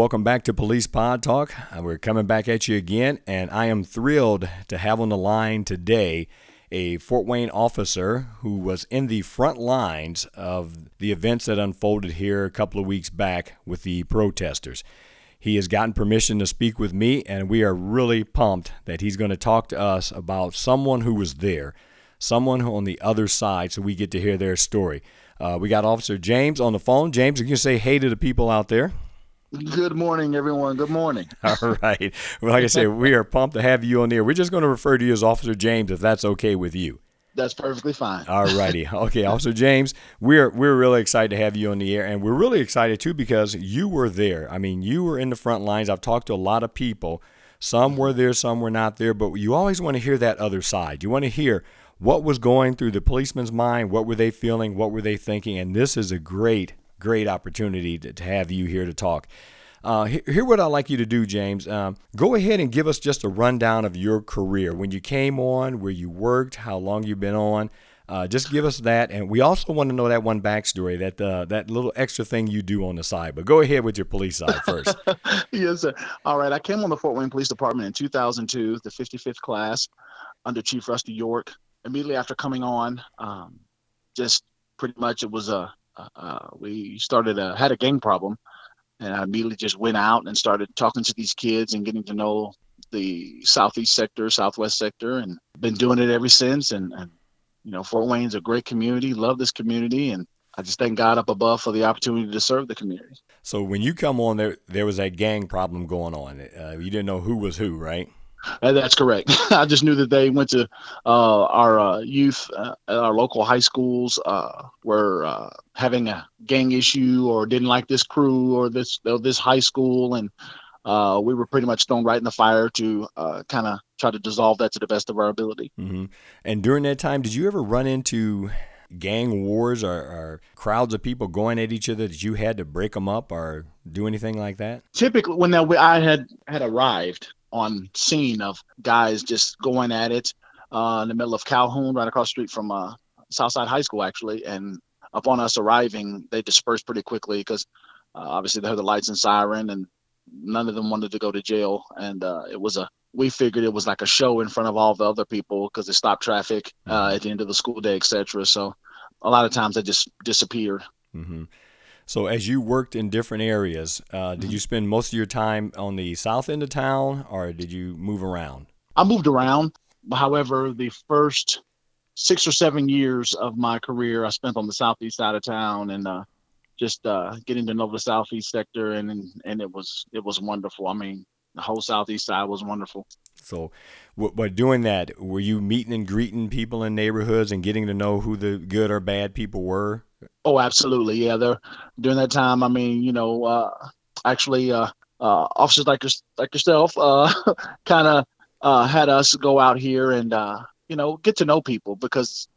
Welcome back to Police Pod Talk. We're coming back at you again, and I am thrilled to have on the line today a Fort Wayne officer who was in the front lines of the events that unfolded here a couple of weeks back with the protesters. He has gotten permission to speak with me, and we are really pumped that he's going to talk to us about someone who was there, someone on the other side, so we get to hear their story. Uh, we got Officer James on the phone. James, you can say hey to the people out there. Good morning, everyone. Good morning. All right. Well, like I said, we are pumped to have you on there. We're just going to refer to you as Officer James if that's okay with you. That's perfectly fine. All righty. Okay, Officer James, we're we're really excited to have you on the air, and we're really excited too because you were there. I mean, you were in the front lines. I've talked to a lot of people. Some were there, some were not there, but you always want to hear that other side. You want to hear what was going through the policeman's mind, what were they feeling, what were they thinking, and this is a great, great opportunity to, to have you here to talk. Uh, here, here what I'd like you to do, James. Um, go ahead and give us just a rundown of your career, when you came on, where you worked, how long you've been on. Uh, just give us that, and we also want to know that one backstory, that uh, that little extra thing you do on the side. But go ahead with your police side first. yes, sir. All right. I came on the Fort Wayne Police Department in 2002, the 55th class, under Chief Rusty York. Immediately after coming on, um, just pretty much it was a uh, uh, we started a had a gang problem, and I immediately just went out and started talking to these kids and getting to know the southeast sector, southwest sector, and been doing it ever since. And, and you know, Fort Wayne's a great community. Love this community, and I just thank God up above for the opportunity to serve the community. so when you come on, there there was a gang problem going on. Uh, you didn't know who was who, right? That's correct. I just knew that they went to uh, our uh, youth uh, our local high schools uh, were uh, having a gang issue or didn't like this crew or this this high school, and uh, we were pretty much thrown right in the fire to kind of try to dissolve that to the best of our ability. hmm And during that time, did you ever run into gang wars or, or crowds of people going at each other that you had to break them up or do anything like that? Typically, when that, I had had arrived on scene of guys just going at it uh, in the middle of Calhoun, right across the street from uh, Southside High School, actually, and upon us arriving, they dispersed pretty quickly because uh, obviously they heard the lights and siren, and none of them wanted to go to jail. And uh, it was a we figured it was like a show in front of all the other people because they stopped traffic uh, at the end of the school day, etc. So a lot of times they just disappeared. hmm So as you worked in different areas, uh, did you spend most of your time on the south end of town or did you move around? I moved around. However, the first six or seven years of my career, I spent on the southeast side of town and uh, just uh, getting to know the southeast sector, and, and and it was it was wonderful. I mean, the whole southeast side was wonderful. So, w- but doing that, were you meeting and greeting people in neighborhoods and getting to know who the good or bad people were? Oh, absolutely, yeah. There during that time, I mean, you know, uh, actually, uh, uh, officers like your, like yourself, uh, kind of uh, had us go out here and uh, you know get to know people because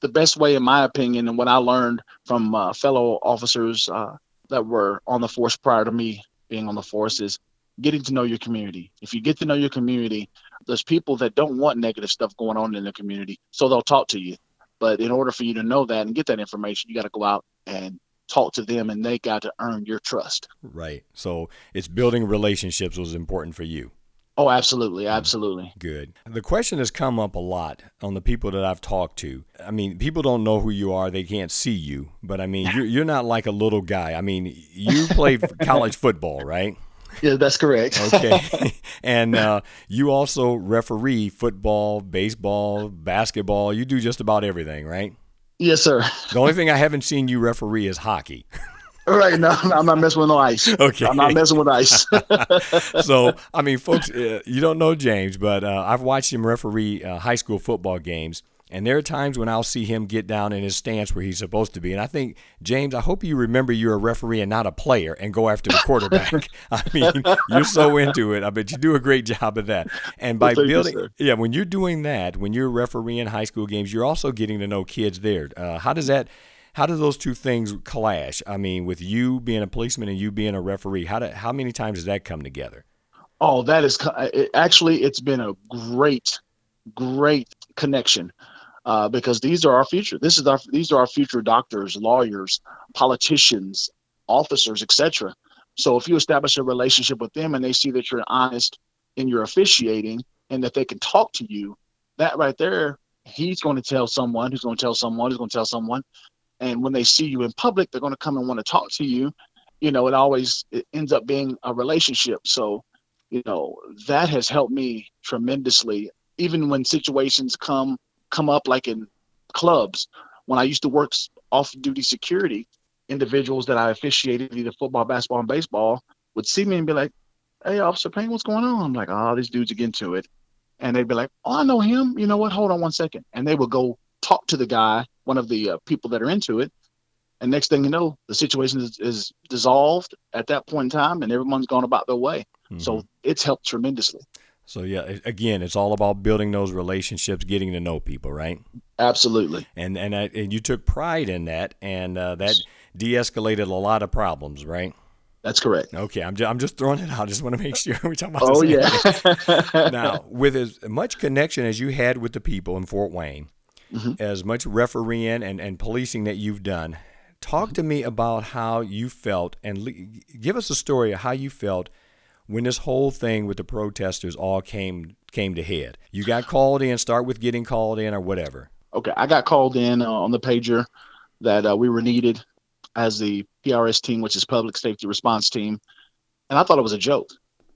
the best way, in my opinion, and what I learned from uh, fellow officers uh, that were on the force prior to me being on the force is getting to know your community. If you get to know your community, there's people that don't want negative stuff going on in the community, so they'll talk to you. But in order for you to know that and get that information, you got to go out and talk to them, and they got to earn your trust. Right. So it's building relationships was important for you. Oh, absolutely, mm-hmm. absolutely. Good. The question has come up a lot on the people that I've talked to. I mean, people don't know who you are; they can't see you. But I mean, you're, you're not like a little guy. I mean, you play college football, right? Yeah, that's correct. Okay. and uh, you also referee football, baseball, basketball. You do just about everything, right? yes, sir. The only thing I haven't seen you referee is hockey. Right. no, I'm not messing with no ice. Okay. I'm not messing with ice. so, I mean, folks, uh, you don't know James, but uh, I've watched him referee uh, high school football games. And there are times when I'll see him get down in his stance where he's supposed to be. And I think, James, I hope you remember you're a referee and not a player and go after the quarterback. I mean, you're so into it. I bet you do a great job of that. And by Well, thank you, building, yeah, when you're doing that, when you're refereeing high school games, you're also getting to know kids there. Uh, how does that? How do those two things clash? I mean, with you being a policeman and you being a referee, how do, how many times does that come together? Oh, that is it, actually it's been a great, great connection uh, because these are our future. This is our these are our future doctors, lawyers, politicians, officers, etc. So if you establish a relationship with them and they see that you're honest in your officiating and that they can talk to you, that right there, he's going to tell someone who's going to tell someone who's going to tell someone, and when they see you in public, they're going to come and want to talk to you. You know, it always it ends up being a relationship. So you know that has helped me tremendously even when situations come come up like in clubs. When i used to work off duty security individuals that i officiated either football basketball and baseball would see me and be like hey officer payne what's going on? I'm like oh these dudes are getting to it. And they'd be like oh i know him. You know what? Hold on one second. And they would go talk to the guy one of the uh, people that are into it. And next thing you know the situation is, is dissolved at that point in time and everyone's gone about their way. So it's helped tremendously. So yeah, again, it's all about building those relationships, getting to know people, right? Absolutely. And and I, and you took pride in that, and uh, that de-escalated a lot of problems, right? That's correct. Okay, I'm just, I'm just throwing it out. I just want to make sure we talk about. Oh yeah. now, with as much connection as you had with the people in Fort Wayne, Mhm. as much refereeing and, and policing that you've done, talk to me about how you felt and le- give us a story of how you felt when this whole thing with the protesters all came came to head. You got called in. Start with getting called in or whatever. okay, I got called in uh, on the pager that uh, we were needed as the PRS team, which is Public Safety Response Team, and I thought it was a joke.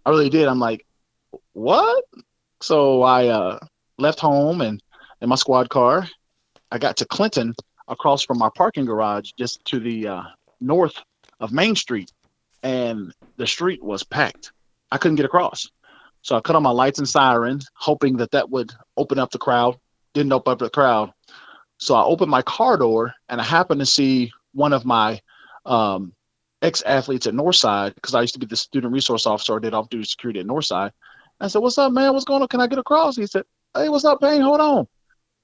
I really did. I'm like, what? So I uh, left home and in my squad car, I got to Clinton across from our parking garage, just to the uh, north of Main Street, and the street was packed. I couldn't get across. So I cut on my lights and sirens, hoping that that would open up the crowd. Didn't open up the crowd. So I opened my car door and I happened to see one of my um, ex athletes at Northside because I used to be the student resource officer. I did off duty security at Northside. I said, What's up, man? What's going on? Can I get across? He said, Hey, what's up, Payne? Hold on.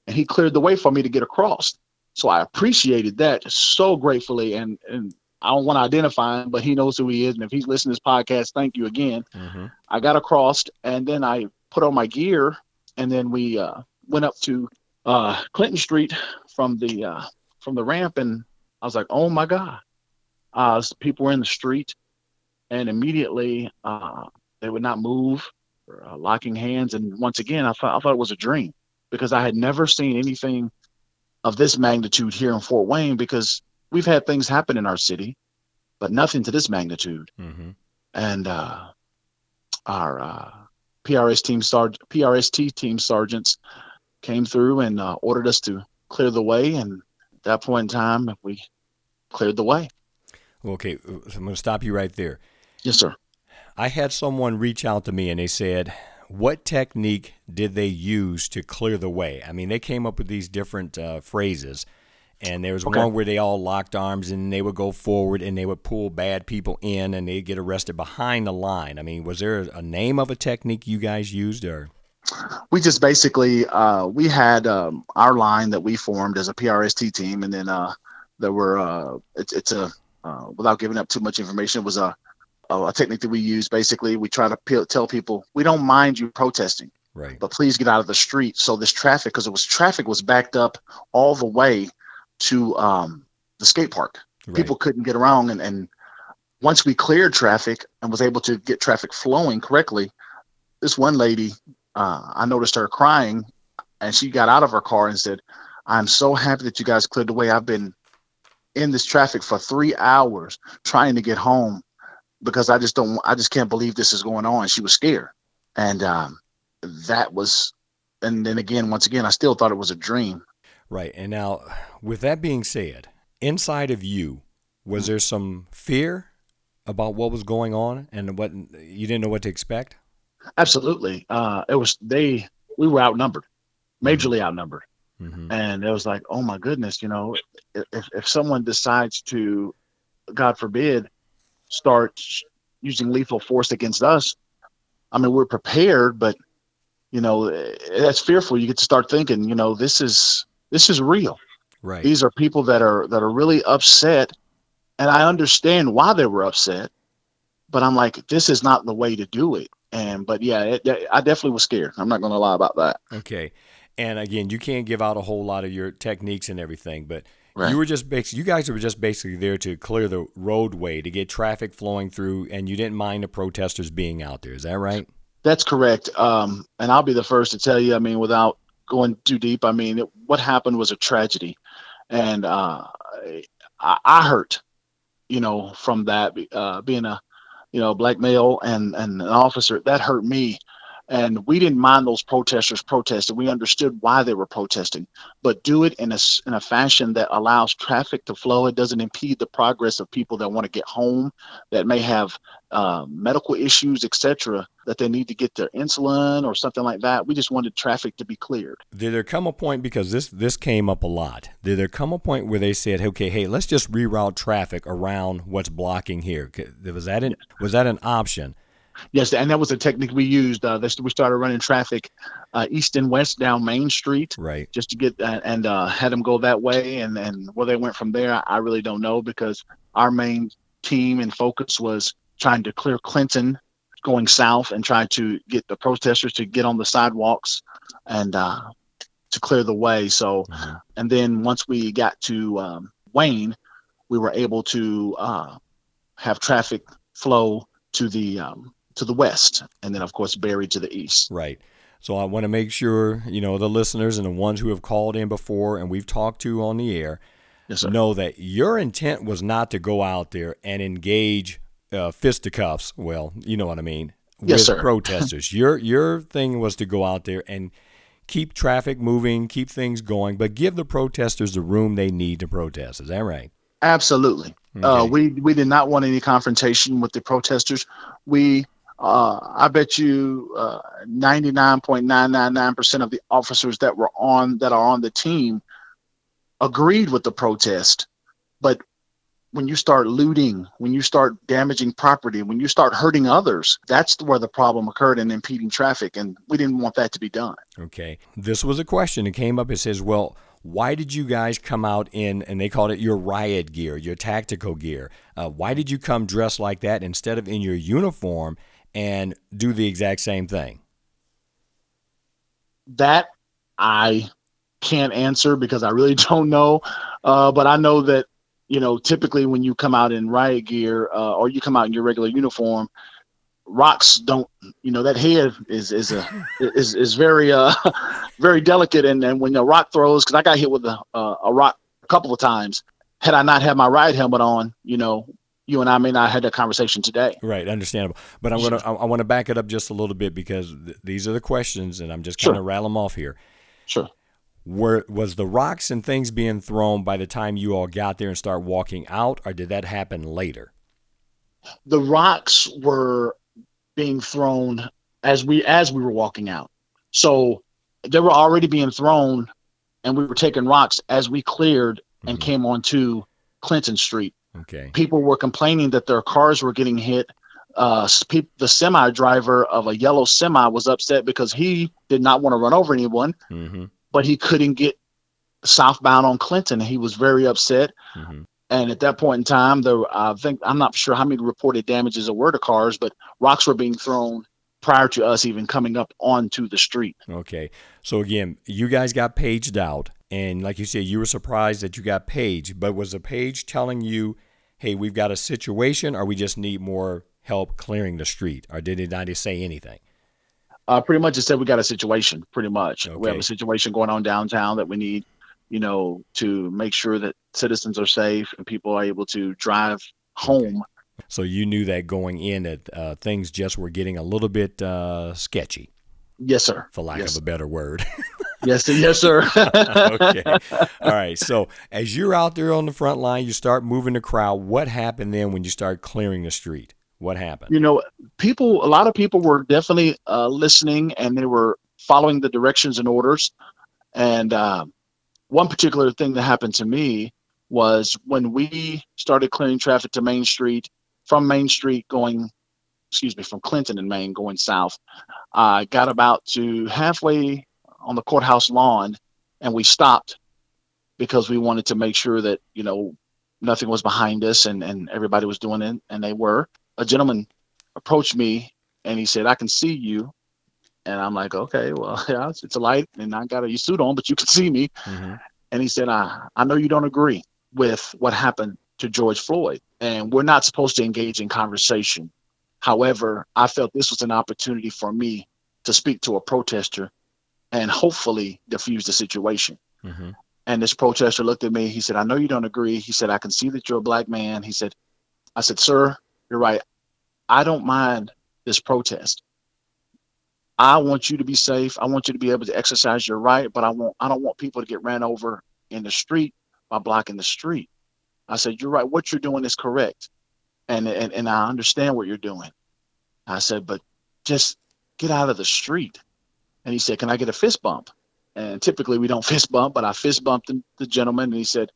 And he cleared the way for me to get across. So I appreciated that so gratefully. And, and I don't want to identify him, but he knows who he is. And if he's listening to this podcast, thank you again. Mm-hmm. I got across and then I put on my gear and then we uh, went up to uh, Clinton Street from the uh, from the ramp and I was like, oh my god, uh, people were in the street and immediately uh, they would not move, or, uh, locking hands and once again I thought I thought it was a dream because I had never seen anything of this magnitude here in Fort Wayne because we've had things happen in our city, but nothing to this magnitude Mm-hmm. and uh, our uh, PRS team sarg- PRST team sergeants came through and uh, ordered us to clear the way. And at that point in time, we cleared the way. Okay, so I'm going to stop you right there. Yes, sir. I had someone reach out to me and they said, What technique did they use to clear the way? I mean, they came up with these different uh, phrases. And there was Okay. one where they all locked arms and they would go forward and they would pull bad people in and they'd get arrested behind the line. I mean, was there a name of a technique you guys used or? We just basically uh, we had um, our line that we formed as a PRST team, and then uh, there were uh, it's, it's a uh, without giving up too much information, it was a a, a technique that we use. Basically, we try to pe- tell people we don't mind you protesting. Right. but please get out of the street. So this traffic, because it was traffic was backed up all the way to um, the skate park. right. People couldn't get around, and, and once we cleared traffic and was able to get traffic flowing correctly, this one lady, uh, I noticed her crying, and she got out of her car and said, "I'm so happy that you guys cleared the way. I've been in this traffic for three hours trying to get home because I just don't, I just can't believe this is going on." She was scared, and um, that was and then again once again i still thought it was a dream Right. And now, with that being said, inside of you, was there some fear about what was going on and what you didn't know what to expect? absolutely uh it was they we were outnumbered majorly outnumbered hmm and it was like, oh my goodness, you know, if if someone decides to, God forbid, start using lethal force against us, I mean, we're prepared, but you know, that's fearful. You get to start thinking, you know, this is this is real. Right. These are people that are that are really upset, and I understand why they were upset, but I'm like, this is not the way to do it. And but yeah, it, I definitely was scared. I'm not going to lie about that. Okay. And again, you can't give out a whole lot of your techniques and everything, but Right. you were just basically, you guys were just basically there to clear the roadway to get traffic flowing through, and you didn't mind the protesters being out there. Is that right? That's correct. Um, and I'll be the first to tell you. I mean, without going too deep, I mean, it, what happened was a tragedy, and uh, I, I hurt, you know, from that uh, being a, you know, black male and and an officer. That hurt me, and we didn't mind those protesters protesting. We understood why they were protesting, but do it in a in a fashion that allows traffic to flow. It doesn't impede the progress of people that want to get home, that may have uh, medical issues, etc that they need to get their insulin or something like that. We just wanted traffic to be cleared. Did there come a point because this this came up a lot? Did there come a point where they said, "Okay, hey, let's just reroute traffic around what's blocking here"? Was that an was that an option? Yes, and that was a technique we used. Uh, this, we started running traffic uh, east and west down Main Street Right. just to get uh, and uh, had them go that way. And, and where they went from there, I really don't know because our main team and focus was trying to clear Clinton going south and try to get the protesters to get on the sidewalks and uh, to clear the way. So Mhm. and then once we got to um, Wayne, we were able to uh, have traffic flow to the um, to the west, and then of course Berry to the east. Right. So I want to make sure you know the listeners and the ones who have called in before and we've talked to on the air Yes, sir. know that your intent was not to go out there and engage uh, fisticuffs. Well, you know what I mean. Yes, with sir. protesters. your your thing was to go out there and keep traffic moving, keep things going, but give the protesters the room they need to protest. Is that right? Absolutely. Uh, we we did not want any confrontation with the protesters. We, uh, I bet you, nine percent of the officers that were on that are on the team agreed with the protest, but when you start looting, when you start damaging property, when you start hurting others, that's where the problem occurred in impeding traffic, and we didn't want that to be done. Okay. This was a question that came up. It says, well, why did you guys come out in, and they called it your riot gear, your tactical gear? Uh, why did you come dressed like that instead of in your uniform and do the exact same thing? That I can't answer because I really don't know. Uh, but I know that you know typically when you come out in riot gear uh, or you come out in your regular uniform, rocks don't. You know that head is is a is is very uh very delicate and and when a rock throws because I got hit with a uh, a rock a couple of times. Had I not had my riot helmet on, you know, you and I may not have had that conversation today. Right, understandable. But I'm gonna I, I want to back it up just a little bit because th- these are the questions, and I'm just kind of rattle them off here. Sure. Were was the rocks and things being thrown by the time you all got there and start walking out, or did that happen later? the rocks were being thrown as we as we were walking out. So they were already being thrown, and we were taking rocks as we cleared and Mhm. came onto Clinton Street. Okay. People were complaining that their cars were getting hit. Uh, peop the semi driver of a yellow semi was upset because he did not want to run over anyone, Mm-hmm. but he couldn't get southbound on Clinton. He was very upset. Mm-hmm. And at that point in time, there, I think I'm not sure how many reported damages there were to cars, but rocks were being thrown prior to us even coming up onto the street. Okay. So again, you guys got paged out, and like you said, you were surprised that you got paged. But was the page telling you, "Hey, we've got a situation, or we just need more help clearing the street," or did it not say anything? Uh, pretty much, it said we got a situation. Pretty much, we have a situation going on downtown that we need, you know, to make sure that citizens are safe and people are able to drive home. So you knew that going in that uh, things just were getting a little bit uh, sketchy, Yes, sir. for lack Yes. of a better word. Yes, sir. yes, sir. okay. All right. So as you're out there on the front line, you start moving the crowd. What happened then when you start clearing the street? What happened? you know, people, a lot of people were definitely uh, listening and they were following the directions and orders. And uh, one particular thing that happened to me was when we started clearing traffic to Main Street from Main Street going, excuse me, from Clinton in Main going south. I got about to halfway on the courthouse lawn and we stopped because we wanted to make sure that, you know, nothing was behind us and, and everybody was doing it and they were. A gentleman approached me and he said, I can see you. And I'm like, okay, well, yeah, it's, it's a light and I got a suit on, but you can see me. Mm-hmm. And he said, I, I know you don't agree with what happened to George Floyd, and we're not supposed to engage in conversation. However, I felt this was an opportunity for me to speak to a protester and hopefully diffuse the situation. Mm-hmm. And this protester looked at me. He said, I know you don't agree. He said, I can see that you're a black man. He said, I said, Sir, you're right. I don't mind this protest. I want you to be safe. I want you to be able to exercise your right, but I want I don't want people to get ran over in the street by blocking the street. I said, You're right, what you're doing is correct. And and, and I understand what you're doing. I said, but just get out of the street. And he said, Can I get a fist bump? And typically we don't fist bump, but I fist bumped the, gentleman and he said,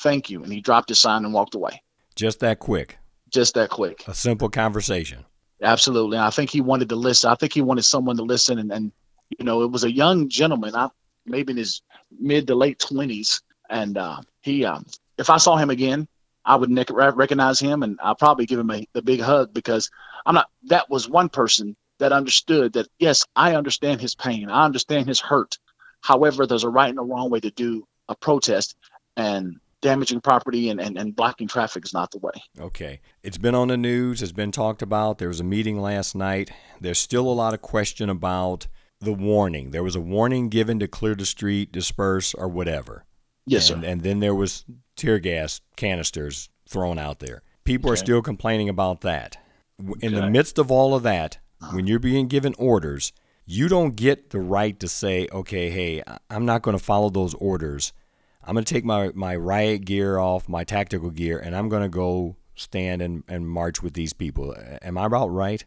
Thank you. And he dropped his sign and walked away. Just that quick. Just that quick. A simple conversation. Absolutely. I think he wanted to listen. I think he wanted someone to listen. And, and you know, it was a young gentleman, I, maybe in his mid to late 20s. And uh, he, um, if I saw him again, I would nec- recognize him and I'll probably give him a, a big hug because I'm not, that was one person that understood that, yes, I understand his pain. I understand his hurt. However, there's a right and a wrong way to do a protest. And damaging property and, and, and blocking traffic is not the way. Okay. It's been on the news, it's been talked about. There was a meeting last night. There's still a lot of question about the warning. There was a warning given to clear the street, disperse, or whatever. Yes, and, sir. And then there was tear gas canisters thrown out there. People Okay. are still complaining about that. In the midst of all of that, ah. when you're being given orders, you don't get the right to say, okay, hey, I'm not going to follow those orders. I'm going to take my, my riot gear off, my tactical gear, and I'm going to go stand and, and march with these people. Am I about right?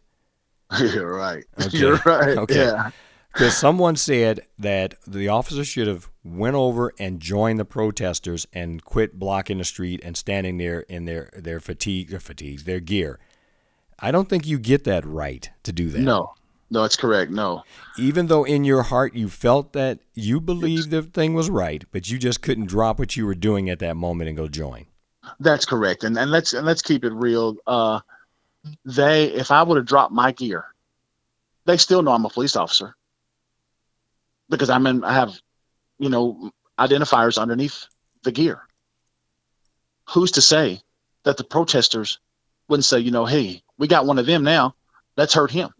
You're right. Okay. You're right. Okay. Yeah. Because someone said that the officers should have went over and joined the protesters and quit blocking the street and standing there in their their fatigue, their fatigues, their gear. I don't think you get that right to do that. No. No, it's correct. No. Even though in your heart you felt that you believed the thing was right, but you just couldn't drop what you were doing at that moment and go join. That's correct. And and let's and let's keep it real. Uh they if I would have dropped my gear, they still know I'm a police officer. Because I'm in I have, you know, identifiers underneath the gear. Who's to say that the protesters wouldn't say, you know, hey, we got one of them now, let's hurt him.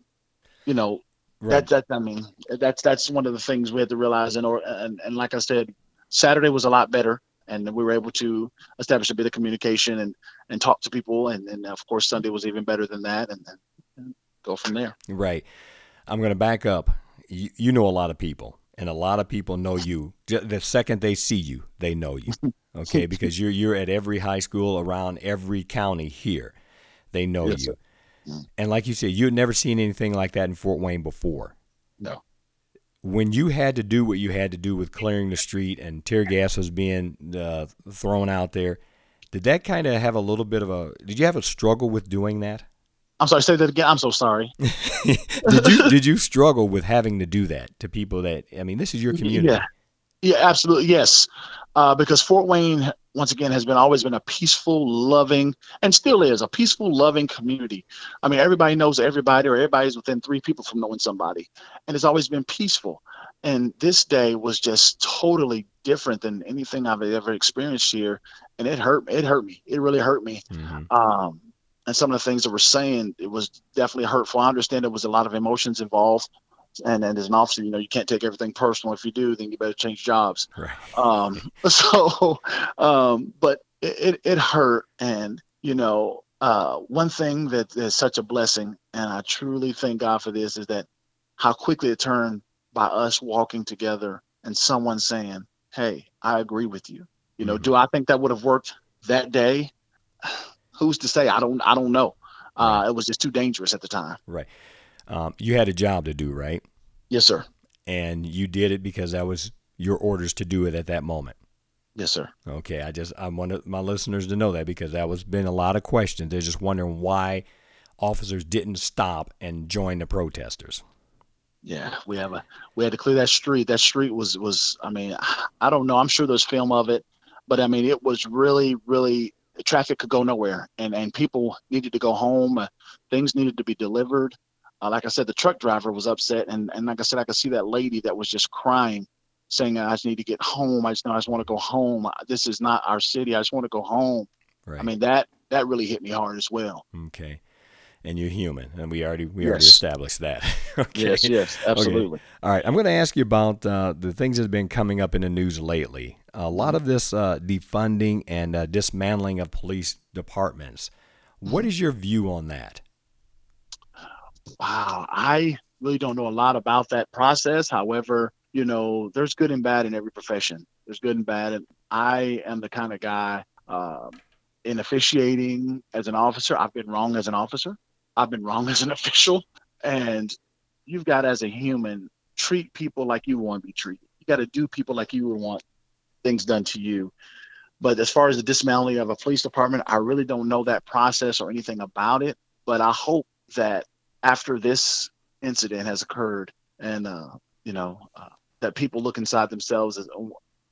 You know, Right. that that I mean that's that's one of the things we had to realize and or and, and like I said, Saturday was a lot better and we were able to establish a bit of communication and and talk to people and, and of course Sunday was even better than that and, and, and go from there. Right. I'm going to back up. You, you know a lot of people, and a lot of people know you. The second they see you, they know you. Okay, because you're you're at every high school around every county here. They know Yes, you. sir. And like you said, you had never seen anything like that in Fort Wayne before. No. When you had to do what you had to do with clearing the street and tear gas was being uh, thrown out there, did that kind of have a little bit of a? Did you have a struggle with doing that? I'm sorry, say that again. I'm so sorry. did you did you struggle with having to do that to people that I mean this is your community Yeah. Yeah, absolutely. Yes. Uh, because Fort Wayne, once again, has been always been a peaceful, loving, and still is a peaceful, loving community. I mean, everybody knows everybody, or everybody's within three people from knowing somebody, and it's always been peaceful. And this day was just totally different than anything I've ever experienced here, and it hurt. It hurt me. It really hurt me. Mhm. Um, and some of the things that were saying, it was definitely hurtful. I understand there was a lot of emotions involved, and, and as an officer, you know, you can't take everything personal. If you do, then you better change jobs. right Um, so, um, but it, it, it hurt. And, you know, uh, one thing that is such a blessing, and I truly thank God for this, is that how quickly it turned by us walking together and someone saying, Hey, I agree with you. You know, Mhm. do I think that would have worked that day? Who's to say? I don't, I don't know. Uh, it was just too dangerous at the time. Right. Um, you had a job to do right Yes, sir. and you did it because that was your orders to do it at that moment. Yes, sir. Okay, I just I want my listeners to know that because that was been a lot of questions. They're just wondering why officers didn't stop and join the protesters. Yeah, we have a we had to clear that street. That street was was I mean I don't know. I'm sure there's film of it, but I mean it was really really traffic could go nowhere, and and people needed to go home. Uh, things needed to be delivered. Uh, like I said, the truck driver was upset, and and like I said, I could see that lady that was just crying, saying, "I just need to get home. I just know I just want to go home. This is not our city. I just want to go home." Right. I mean that that really hit me hard as well. Okay and you're human, and we already we yes. already established that. okay. Yes, yes, absolutely. Okay. All right, I'm going to ask you about uh, the things that have been coming up in the news lately. A lot of this uh, defunding and uh, dismantling of police departments. What is your view on that? Wow, I really don't know a lot about that process. However, you know, there's good and bad in every profession. There's good and bad, and I am the kind of guy. Um, in officiating as an officer, I've been wrong as an officer. I've been wrong as an official. And you've got, as a human, treat people like you want to be treated. You got to do people like you would want things done to you. But as far as the dismantling of a police department, I really don't know that process or anything about it. But I hope that after this incident has occurred, and uh, you know, uh, that people look inside themselves as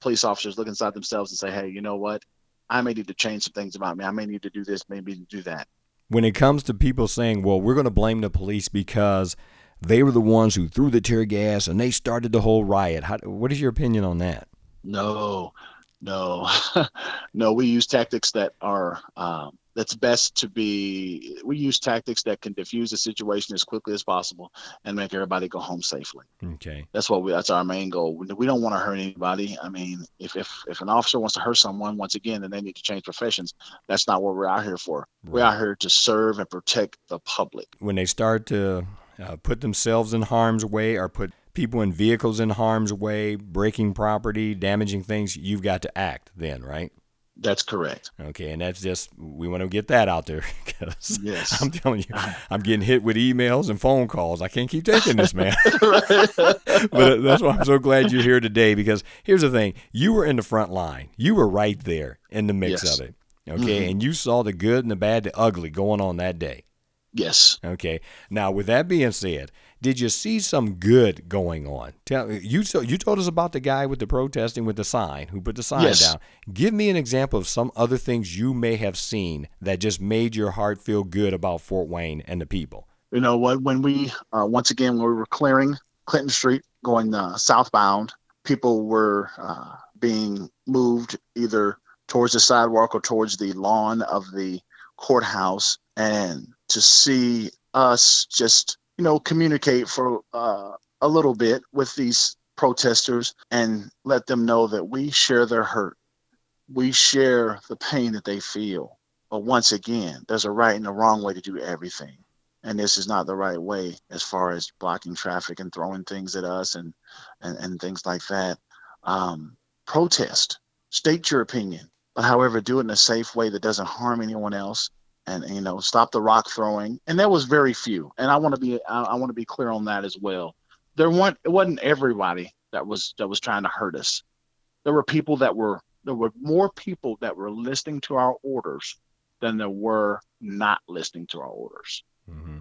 police officers look inside themselves and say, "Hey, you know what? I may need to change some things about me. I may need to do this, maybe do that." When it comes to people saying, well, we're going to blame the police because they were the ones who threw the tear gas and they started the whole riot. How, what is your opinion on that? No, no, no. We use tactics that are um, that's best to be we use tactics that can diffuse the situation as quickly as possible and make everybody go home safely. Okay. That's what we that's our main goal. We don't want to hurt anybody. I mean if if, if an officer wants to hurt someone once again then they need to change professions. That's not what we're out here for. Right. we're out here to serve and protect the public. When they start to uh, put themselves in harm's way or put people in vehicles in harm's way breaking property damaging things you've got to act then right that's correct. Okay, and that's just we want to get that out there because yes. I'm telling you, I'm getting hit with emails and phone calls. I can't keep taking this, man. but that's why I'm so glad you're here today because here's the thing: you were in the front line, you were right there in the mix yes. of it. Okay, mm-hmm. and you saw the good and the bad, the ugly going on that day. Yes. Okay. Now, with that being said, did you see some good going on? Tell you you told us about the guy with the protesting with the sign who put the sign yes. down. Give me an example of some other things you may have seen that just made your heart feel good about Fort Wayne and the people. You know what? When we uh, once again when we were clearing Clinton Street going uh, southbound, people were uh, being moved either towards the sidewalk or towards the lawn of the courthouse, and to see us just you know, communicate for uh, a little bit with these protesters and let them know that we share their hurt. We share the pain that they feel. But once again, there's a right and a wrong way to do everything. And this is not the right way as far as blocking traffic and throwing things at us and, and, and things like that. Um, protest, state your opinion, but however, do it in a safe way that doesn't harm anyone else and you know stop the rock throwing. And there was very few. And i want to be i, I want to be clear on that as well. There weren't it wasn't everybody that was that was trying to hurt us. There were people that were there were more people that were listening to our orders than there were not listening to our orders. Mm-hmm.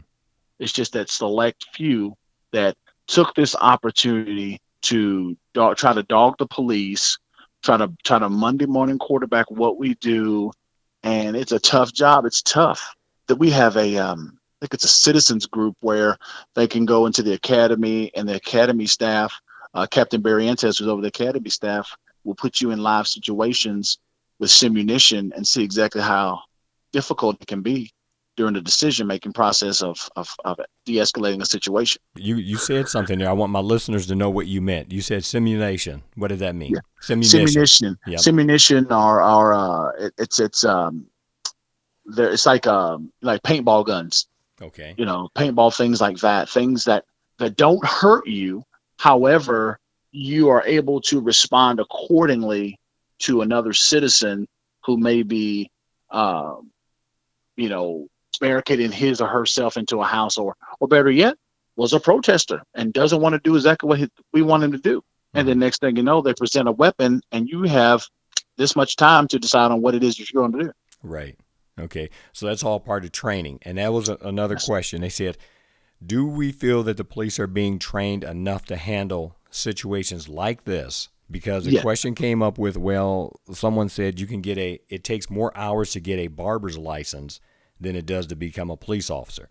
it's just that select few that took this opportunity to dog, try to dog the police try to try to monday morning quarterback what we do and it's a tough job. It's tough that we have a um, I think it's a citizens group where they can go into the academy and the academy staff, uh, Captain Barrientos, who's over the academy staff, will put you in live situations with simunition and see exactly how difficult it can be during the decision making process of, of, of de-escalating a situation. You you said something there. I want my listeners to know what you meant. You said simulation. What did that mean? Yeah. Simulation. Simunition. Yep. Simunition are are uh, it, it's it's um there it's like um like paintball guns. Okay. You know, paintball things like that. Things that that don't hurt you. However, you are able to respond accordingly to another citizen who may be, uh, you know, barricading his or herself into a house, or or better yet, was a protester and doesn't want to do exactly what we want him to do. And the mm-hmm. next thing you know, they present a weapon, and you have this much time to decide on what it is you're going to do. Right. Okay. So that's all part of training. And that was a, another question. They said, do we feel that the police are being trained enough to handle situations like this? Because the Yeah. question came up with, well, someone said you can get a, it takes more hours to get a barber's license than it does to become a police officer.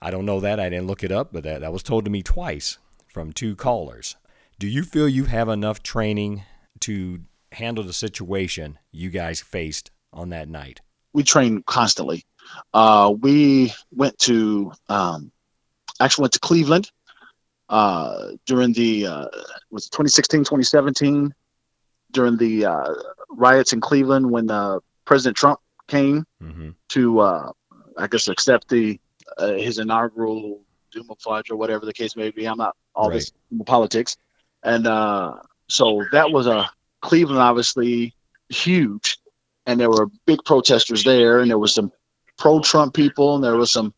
I don't know that. I didn't look it up, but that, that was told to me twice from two callers. Do you feel you have enough training to handle the situation you guys faced on that night? we train constantly. Uh, we went to um, actually went to Cleveland uh, during the uh, was 2016 2017 during the uh, riots in Cleveland when uh, President Trump came Mm-hmm. to uh, I guess accept the uh, his inaugural Duma Fudge or whatever the case may be. I'm not all this politics, and uh, so that was a Cleveland obviously huge, and there were big protesters there, and there was some pro-Trump people, and there was some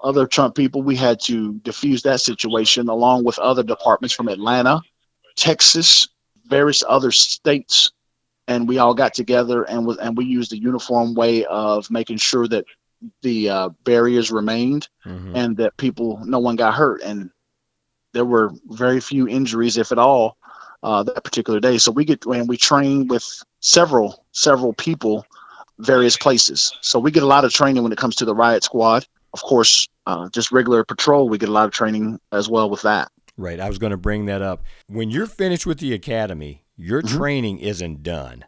other Trump people. We had to diffuse that situation along with other departments from Atlanta, Texas, various other states, and we all got together and was and we used a uniform way of making sure that the uh, barriers remained Mm-hmm. and that people no one got hurt and there were very few injuries if at all uh, that particular day so we get and we train with several several people various places so we get a lot of training when it comes to the riot squad of course uh, just regular patrol we get a lot of training as well with that Right. I was going to bring that up. When you're finished with the academy, your Mhm. training isn't done.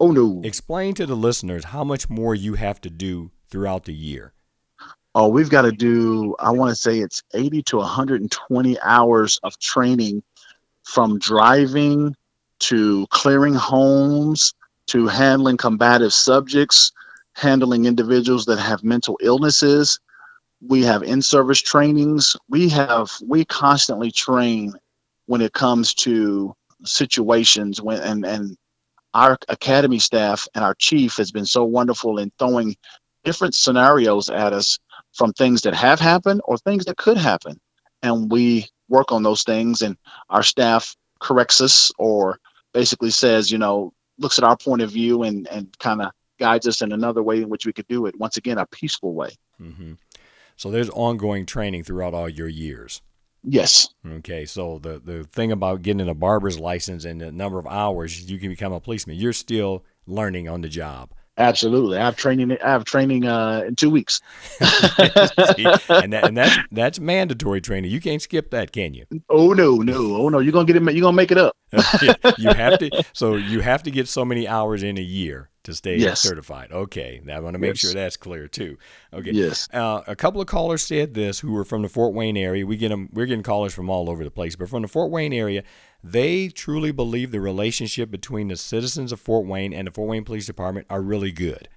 oh no Explain to the listeners how much more you have to do throughout the year. oh we've got to do i want to say it's 80 to 120 hours of training from driving to clearing homes to handling combative subjects handling individuals that have mental illnesses we have in-service trainings we have we constantly train when it comes to situations when and and our academy staff and our chief has been so wonderful in throwing different scenarios at us from things that have happened or things that could happen. And we work on those things and our staff corrects us or basically says you know looks at our point of view and and kind of guides us in another way in which we could do it. Once again a peaceful way. Hmm So there's ongoing training throughout all your years. Yes Okay. So the, the thing about getting a barber's license and the number of hours you can become a policeman, you're still learning on the job. absolutely i have training i have training uh in two weeks and that, and that's that's mandatory training. You can't skip that, can you? oh no no oh no you're gonna get it you're gonna make it up you have to. So you have to get so many hours in a year to stay Yes. certified. Okay, now I want to make Yes. sure that's clear too. Okay. yes Uh, a couple of callers said this who were from the Fort Wayne area. We get them. We're getting callers from all over the place, but from the Fort Wayne area, they truly believe the relationship between the citizens of Fort Wayne and the Fort Wayne Police Department are really good.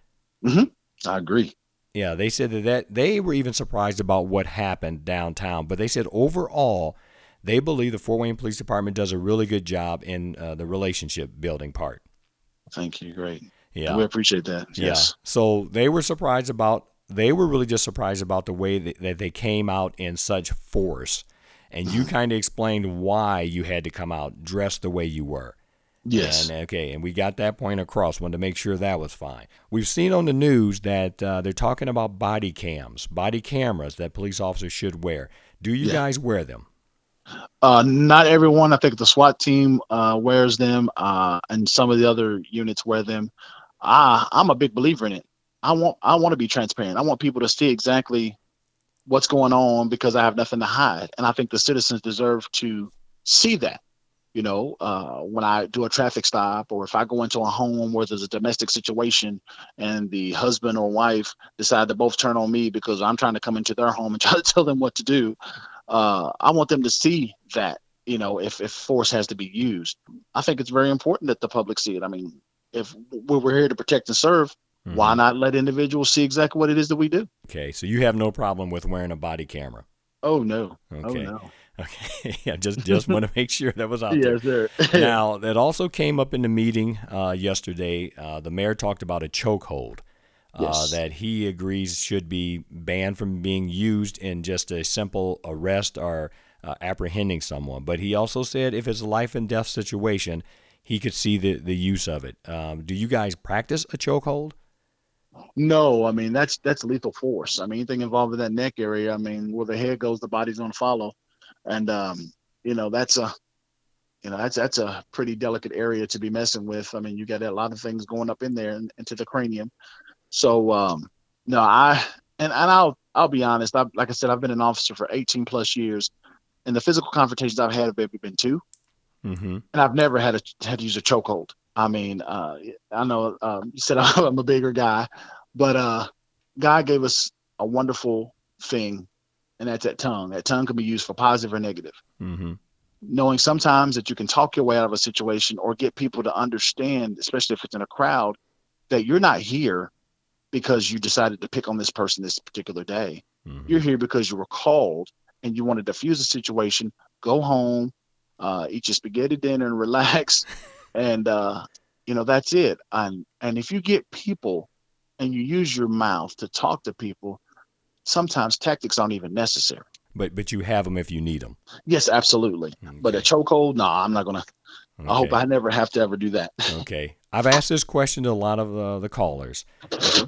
i agree Yeah, they said that, that they were even surprised about what happened downtown, but they said overall, they believe the Fort Wayne Police Department does a really good job in uh, the relationship building part. thank you great Yeah. we appreciate that Yeah. yes So they were surprised about, they were really just surprised about the way that, that they came out in such force. And you kind of explained why you had to come out dressed the way you were. yes And, okay, and we got that point across. Wanted to make sure that was fine. We've seen on the news that uh, they're talking about body cams, body cameras that police officers should wear. Do you Yeah. guys wear them? Uh, not everyone. I think the SWAT team uh, wears them, uh, and some of the other units wear them. Ah, I'm a big believer in it. I want I want to be transparent. I want people to see exactly what's going on because I have nothing to hide, and I think the citizens deserve to see that. You know, uh, when I do a traffic stop, or if I go into a home where there's a domestic situation, and the husband or wife decide to both turn on me because I'm trying to come into their home and try to tell them what to do uh, I want them to see that, you know, if, if force has to be used. I think it's very important that the public see it. I mean, if we're we're here to protect and serve, why Mhm. not let individuals see exactly what it is that we do? Okay, so you have no problem with wearing a body camera. Oh, no. Okay. Oh, no. Okay. yeah, just just want to make sure that was out there. Yes, sir. now that also came up in the meeting uh, yesterday. Uh, the mayor talked about a chokehold uh, Yes. that he agrees should be banned from being used in just a simple arrest or uh, apprehending someone. But he also said if it's a life and death situation, he could see the, the use of it. Um, do you guys practice a chokehold? No, I mean that's that's lethal force. I mean anything involved in that neck area, I mean where the head goes, the body's gonna follow, and um, you know that's a you know that's that's a pretty delicate area to be messing with. I mean you got a lot of things going up in there and into the cranium. So um, no, I and and I'll I'll be honest. I like I said, I've been an officer for 18 plus years, and the physical confrontations I've had have been 2 mm-hmm. and I've never had a had to use a chokehold. I mean, uh, I know um, you said I'm a bigger guy, but uh, God gave us a wonderful thing, and that's that tongue. That tongue can be used for positive or negative. Mm-hmm. Knowing sometimes that you can talk your way out of a situation or get people to understand, especially if it's in a crowd, that you're not here because you decided to pick on this person this particular day. Mm-hmm. You're here because you were called and you want to diffuse the situation, go home, uh, eat your spaghetti dinner and relax. and, uh, you know, that's it. And, and if you get people and you use your mouth to talk to people, sometimes tactics aren't even necessary. But but you have them if you need them. Yes, absolutely. Okay. But a chokehold, no, nah, I'm not gonna. Okay. I hope I never have to ever do that. okay. I've asked this question to a lot of uh, the callers.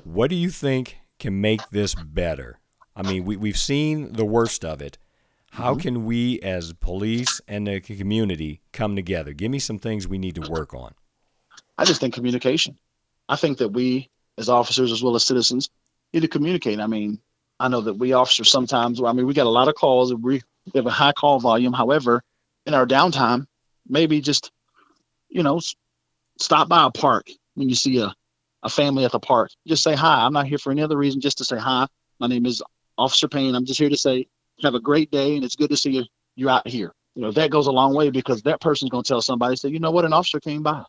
What do you think can make this better? I mean, we, we've seen the worst of it. How Mhm. can we, as police and the community, come together? Give me some things we need to work on. I just think communication. I think that we, as officers as well as citizens, need to communicate. I mean, I know that we officers sometimes, I mean, we got a lot of calls and we have a high call volume. However, in our downtime, maybe just, you know, stop by a park when you see a, a family at the park. Just say hi. I'm not here for any other reason, just to say hi. My name is Officer Payne. I'm just here to say, have a great day and it's good to see you. You're out here. You know, that goes a long way because that person's going to tell somebody, say, you know what, an officer came by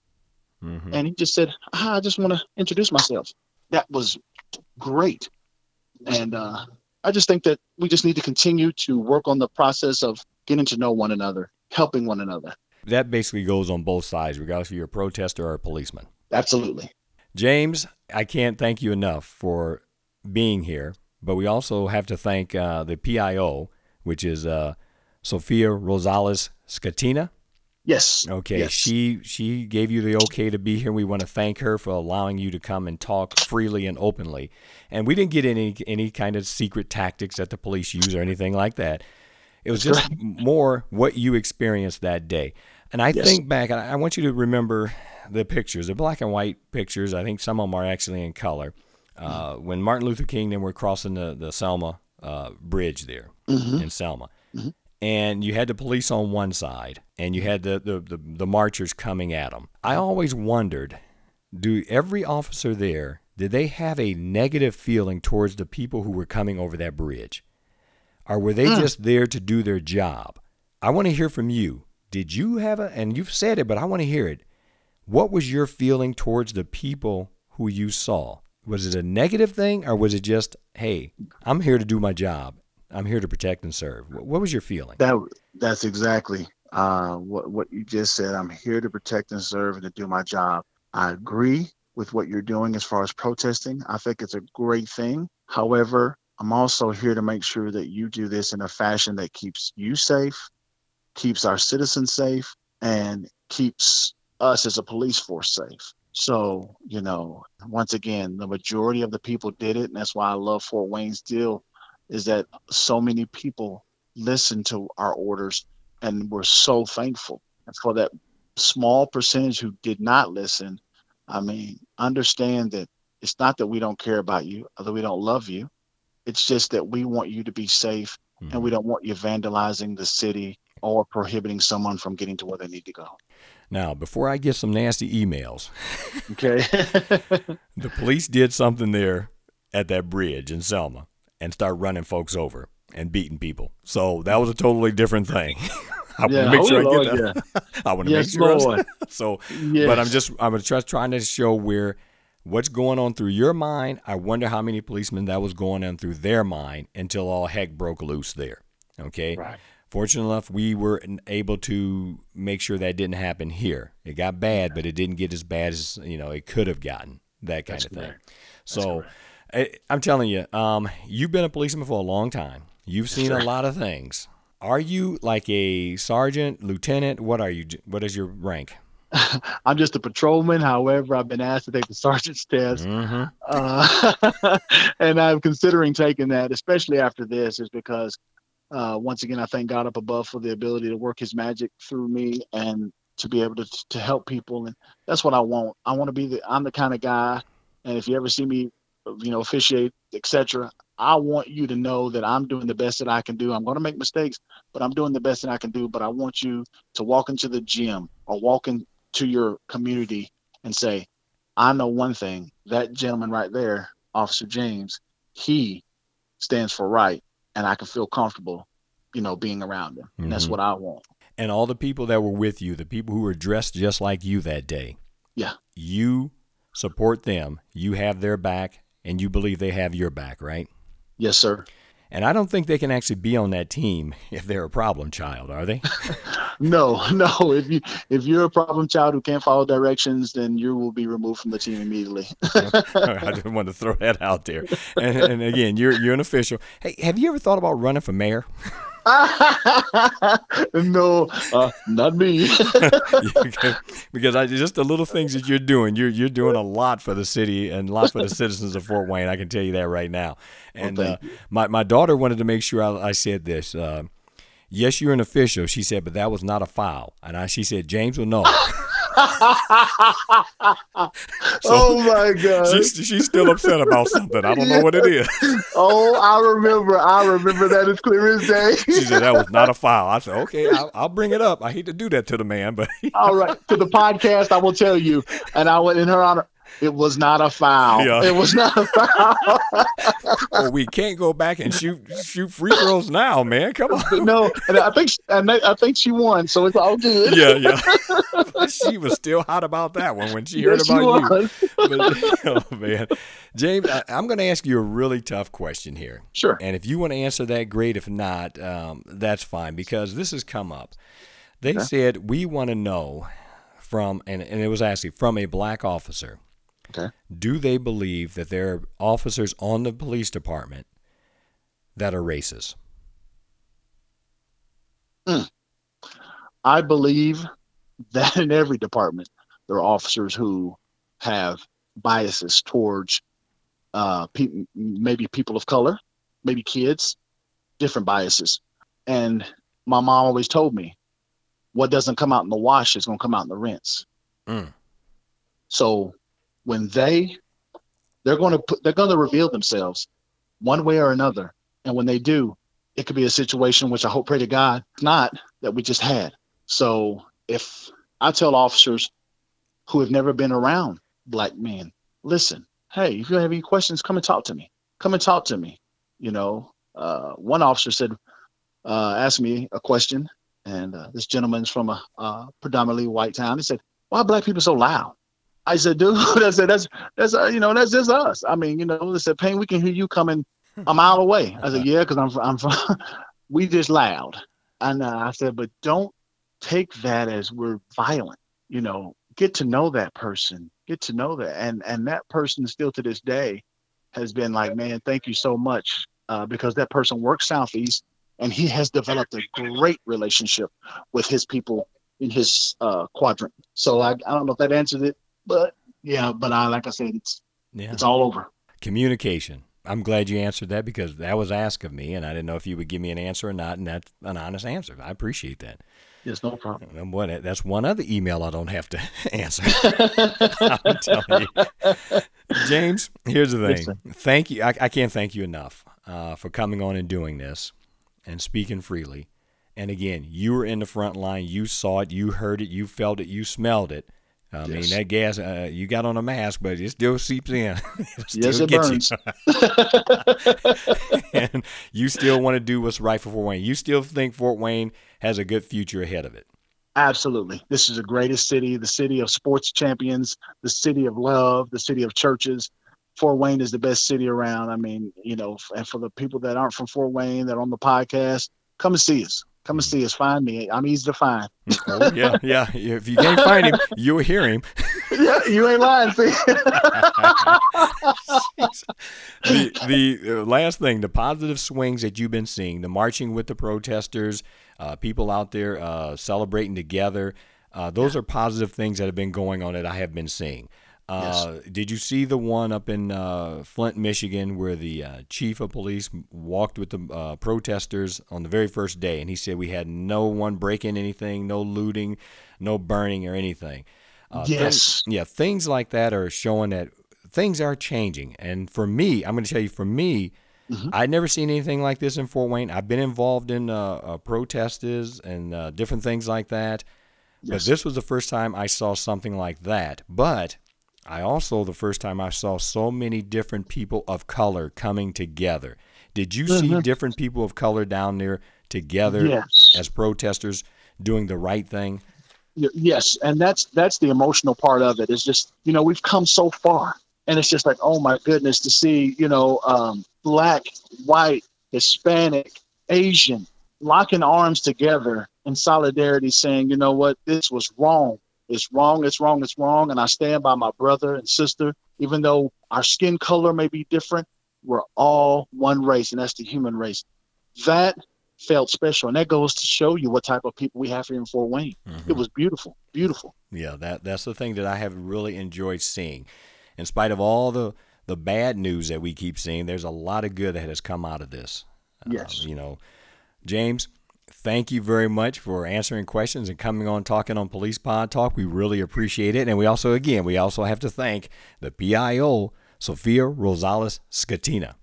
Mm-hmm. and he just said, "Hi, I just want to introduce myself." That was great, and uh, I just think that we just need to continue to work on the process of getting to know one another, helping one another. That basically goes on both sides, regardless if you're a protester or a policeman. Absolutely. James, I can't thank you enough for being here, but we also have to thank uh, the PIO, which is uh, Sophia Rosales Scatena. Yes. Okay, Yes. she she gave you the okay to be here. We want to thank her for allowing you to come and talk freely and openly. And we didn't get any any kind of secret tactics that the police use or anything like that. It was just more what you experienced that day. And I Yes. think back, and I want you to remember the pictures, the black and white pictures. I think some of them are actually in color. Uh, when Martin Luther King then we're crossing the the Selma uh, Bridge there Mhm. in Selma. Mhm. And you had the police on one side, and you had the, the, the, the marchers coming at them. I always wondered do every officer there, did they have a negative feeling towards the people who were coming over that bridge? Or were they Mm. just there to do their job? I want to hear from you. Did you have a, and you've said it, but I want to hear it. What was your feeling towards the people who you saw? Was it a negative thing, or was it just, hey, I'm here to do my job? I'm here to protect and serve. What was your feeling? That that's exactly uh, what what you just said. I'm here to protect and serve and to do my job. I agree with what you're doing as far as protesting. I think it's a great thing. However, I'm also here to make sure that you do this in a fashion that keeps you safe, keeps our citizens safe, and keeps us as a police force safe. So, you know, once again, the majority of the people did it, and that's why I love Fort Wayne still, is that so many people listened to our orders and were so thankful. And for that small percentage who did not listen, I mean, understand that it's not that we don't care about you or that we don't love you. It's just that we want you to be safe and we mm-hmm. don't want you vandalizing the city or prohibiting someone from getting to where they need to go. Now, before I get some nasty emails, Okay. the police did something there at that bridge in Selma and start running folks over and beating people. So that was a totally different thing. I want to make sure I oh, get that. I want to Yes, make sure. I'm- Lord. so, Yes. but I'm just I'm just trying to show where what's going on through your mind. I wonder how many policemen that was going on through their mind until all heck broke loose there. Okay. Right. Fortunate enough, we were able to make sure that didn't happen here. It got bad, but it didn't get as bad as you know it could have gotten. That kind That's of thing. correct. So, I, I'm telling you, um, you've been a policeman for a long time. You've seen a lot of things. Are you like a sergeant, lieutenant? What are you? What is your rank? I'm just a patrolman. However, I've been asked to take the sergeant's test, Mm-hmm. uh, and I'm considering taking that, especially after this, is because uh, once again, I thank God up above for the ability to work His magic through me and to be able to to help people, and that's what I want. I want to be the. I'm the kind of guy, and if you ever see me, you know, officiate, etc. I want you to know that I'm doing the best that I can do. I'm going to make mistakes, but I'm doing the best that I can do. But I want you to walk into the gym or walk into your community and say, I know one thing. That gentleman right there, Officer James, he stands for right, and I can feel comfortable, you know, being around him. And that's mm-hmm. what I want. And all the people that were with you, the people who were dressed just like you that day. Yeah. You support them. You have their back, and you believe they have your back, right? Yes, sir. And I don't think they can actually be on that team if they're a problem child, are they? No, no. If you if you're a problem child who can't follow directions, then you will be removed from the team immediately. I just want to throw that out there. And, and again, you're you're an official. Hey, have you ever thought about running for mayor? no, uh, not me. because I just the little things that you're doing, you're you're doing a lot for the city and a lot for the citizens of Fort Wayne. I can tell you that right now. And uh, my my daughter wanted to make sure I, I said this. Uh, yes, you're an official. She said, but that was not a foul. And I, she said, James will know. oh my god. she's she's still upset about something. I don't know what it is. Oh, I remember. I remember that as clear as day. She said that was not a foul. I said, okay, I'll, I'll bring it up. I hate to do that to the man, but All right, to the podcast, I will tell you, and I went in her honor. It was not a foul. Yeah. It was not a foul. well, we can't go back and shoot shoot free throws now, man. Come on. no, and I think and I think she won, so it's all good. Yeah, yeah. She was still hot about that one when she heard Yes, she about you. But, oh man, James, I, I'm going to ask you a really tough question here, Sure. and if you want to answer that, great. If not, um, that's fine because this has come up. They Okay. said we want to know from, and, and it was actually from a black officer. Okay. Do they believe that there are officers on the police department that are racist? I believe that in every department there are officers who have biases towards uh, pe- maybe people of color, maybe kids, different biases. And my mom always told me, what doesn't come out in the wash is going to come out in the rinse. Mm. So when they they're going to put they're going to reveal themselves one way or another, and when they do, it could be a situation which I hope pray to God not that we just had. So if I tell officers who have never been around black men, listen, hey, if you have any questions, come and talk to me. Come and talk to me. You know, uh, one officer said, uh, asked me a question, and uh, this gentleman's from a predominantly white town. He said, "Why are black people so loud?" I said, "Dude, I said that's that's uh, you know that's just us. I mean, you know, they said, Payne, we can hear you coming a mile away." I said, "Yeah, because I'm I'm from, we just loud." And uh, I said, "But don't take that as we're violent. You know, get to know that person, get to know that, and and that person still to this day has been like, man, thank you so much, uh, because that person works southeast, and he has developed a great relationship with his people in his uh, quadrant. So I, I don't know if that answers it, but yeah, but I like I said, it's Yeah. it's all over. Communication. I'm glad you answered that because that was asked of me, and I didn't know if you would give me an answer or not, and that's an honest answer. I appreciate that. Yes, no problem. And what, that's one other email I don't have to answer. I'm telling you. James, here's the thing. Thank you. I, I can't thank you enough uh, for coming on and doing this and speaking freely. And again, you were in the front line. You saw it. You heard it. You felt it. You smelled it. I mean, that gas, uh, you got on a mask, but it still seeps in. it Yes, still it gets burns. You. and you still want to do what's right for Fort Wayne. You still think Fort Wayne has a good future ahead of it. Absolutely. This is the greatest city, the city of sports champions, the city of love, the city of churches. Fort Wayne is the best city around. I mean, you know, and for the people that aren't from Fort Wayne that are on the podcast, come and see us. Come and see us. Find me. I'm easy to find. Oh, yeah, yeah. If you can't find him, you'll hear him. yeah, you ain't lying. See? the the last thing, the positive swings that you've been seeing, the marching with the protesters, uh, people out there uh, celebrating together. Uh, those are positive things that have been going on that I have been seeing. Uh, yes. Did you see the one up in uh, Flint, Michigan, where the uh, chief of police walked with the uh, protesters on the very first day, and he said we had no one breaking anything, no looting, no burning or anything. Uh, yes. Things, yeah, things like that are showing that things are changing. And for me, I'm going to tell you, for me, mm-hmm. I'd never seen anything like this in Fort Wayne. I've been involved in uh, protests and different things like that. Yes. But this was the first time I saw something like that. But I also, the first time I saw so many different people of color coming together. Did you mm-hmm. see different people of color down there together yes. as protesters doing the right thing? Yes, and that's that's the emotional part of it. Is just you know we've come so far, and it's just like oh my goodness to see you know um, black, white, Hispanic, Asian locking arms together in solidarity, saying you know what this was wrong it's wrong, it's wrong, it's wrong. And I stand by my brother and sister, even though our skin color may be different, we're all one race, and that's the human race. That felt special. And that goes to show you what type of people we have here in Fort Wayne. Mm-hmm. It was beautiful, beautiful. Yeah, that that's the thing that I have really enjoyed seeing. In spite of all the the bad news that we keep seeing, there's a lot of good that has come out of this. Yes. Uh, you know, James, thank you very much for answering questions and coming on talking on Police Pod Talk. We really appreciate it. And we also, again, we also have to thank the PIO, Sophia Rosales Scatena.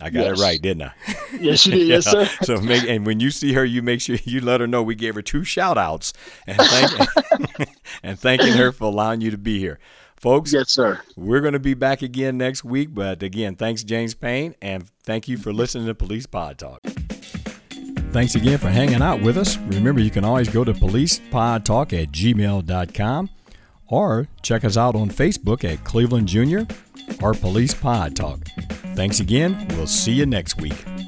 I got yes. it right, didn't I? Yes, you did. Yes, sir. So make and when you see her, you make sure you let her know we gave her two shout outs and thank, and thanking her for allowing you to be here. Folks, yes, sir. We're going to be back again next week. But again, thanks, James Payne, and thank you for listening to Police Pod Talk. Thanks again for hanging out with us. Remember, you can always go to policepodtalk at gmail.com or check us out on Facebook at Cleveland Junior or Police Pod Talk. Thanks again. We'll see you next week.